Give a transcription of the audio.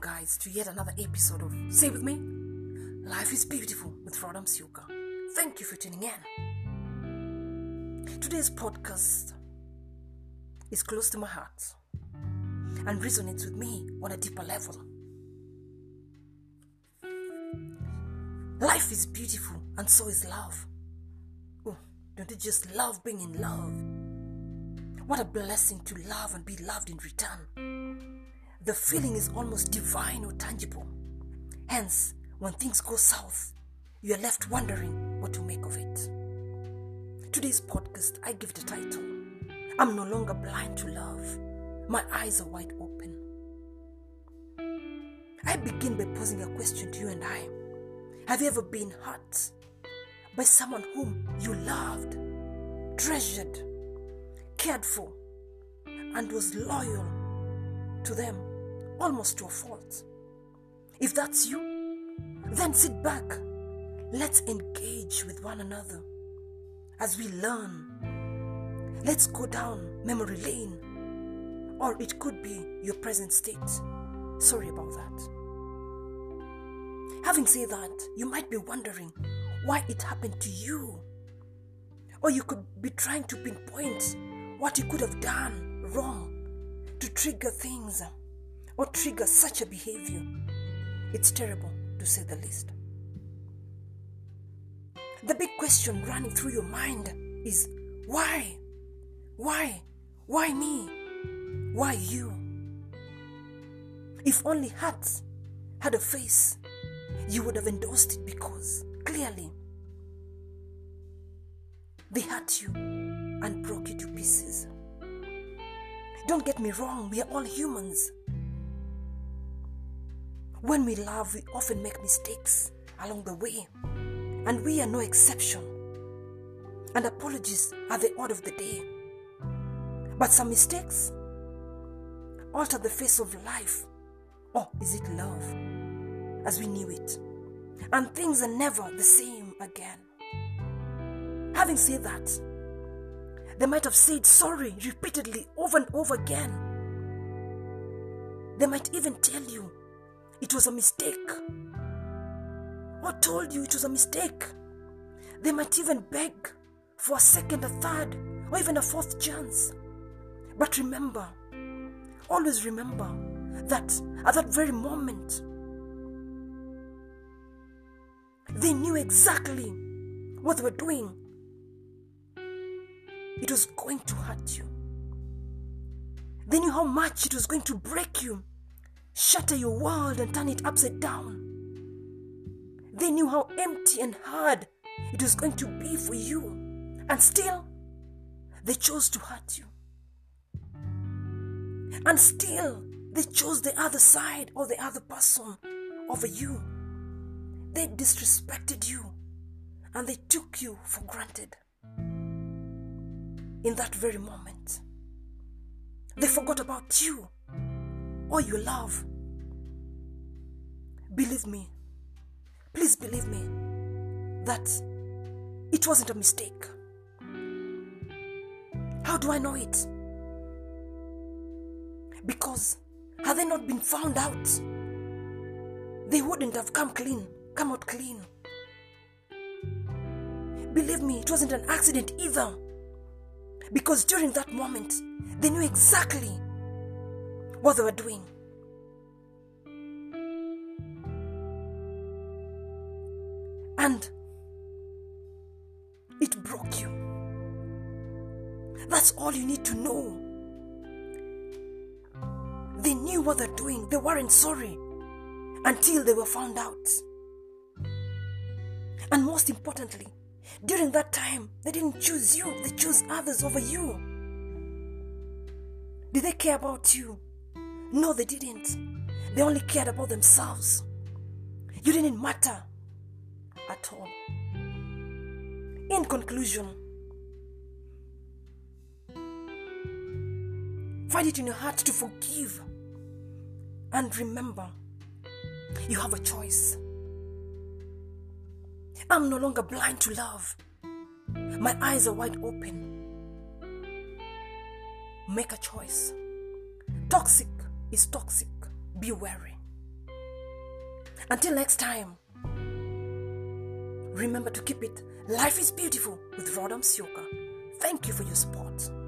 friends, to yet another episode of Say With Me Life is Beautiful with Rodham Siuka. Thank you for tuning in. Today's podcast is close to my heart and resonates with me on a deeper level. Life is beautiful, and so is love. Oh, don't you just love being in love? What a blessing to love and be loved in return. The feeling is almost divine or tangible. Hence, when things go south, you are left wondering what to make of it. Today's podcast, I give the title I'm no longer blind to love. My eyes are wide open. I begin by posing a question to you and I. Have you ever been hurt by someone whom you loved, treasured, cared for, and was loyal to them almost to a fault? If that's you, then sit back. Let's engage with one another as we learn. Let's go down memory lane, or it could be your present state. Sorry about that. Having said that, you might be wondering why it happened to you. Or you could be trying to pinpoint what you could have done wrong to trigger things or triggers such a behavior. It's terrible to say the least. The big question running through your mind is why? Why? Why me? Why you? If only hearts had a face, you would have endorsed it because clearly they hurt you and broke you to pieces. Don't get me wrong, we are all humans. When we love, we often make mistakes along the way, and we are no exception. And apologies are the order of the day. But some mistakes alter the face of life. Or is it love as we knew it? And things are never the same again. Having said that, they might have said sorry repeatedly over and over again. They might even tell you it was a mistake or told you it was a mistake. They might even beg for a second, a third, or even a fourth chance. But remember, always remember that at that very moment, they knew exactly what they were doing. It was going to hurt you. They knew how much it was going to break you, shatter your world, and turn it upside down. They knew how empty and hard it was going to be for you, and still, they chose to hurt you. And still, they chose the other side or the other person over you. They disrespected you and they took you for granted. In that very moment, they forgot about you or you love. Believe me, please believe me, that it wasn't a mistake. How do I know it? Because had they not been found out, they wouldn't have come clean, come out clean. Believe me, it wasn't an accident either. Because during that moment, they knew exactly what they were doing. And it broke you. That's all you need to know. They knew what they're doing, they weren't sorry until they were found out. And most importantly, during that time, they didn't choose you, they chose others over you. Did they care about you? No, they didn't. They only cared about themselves. You didn't matter at all. In conclusion, find it in your heart to forgive. And remember, you have a choice. I'm no longer blind to love. My eyes are wide open. Make a choice. Toxic is toxic. Be wary. Until next time, remember to keep it. Life is beautiful with Rodham Sioka. Thank you for your support.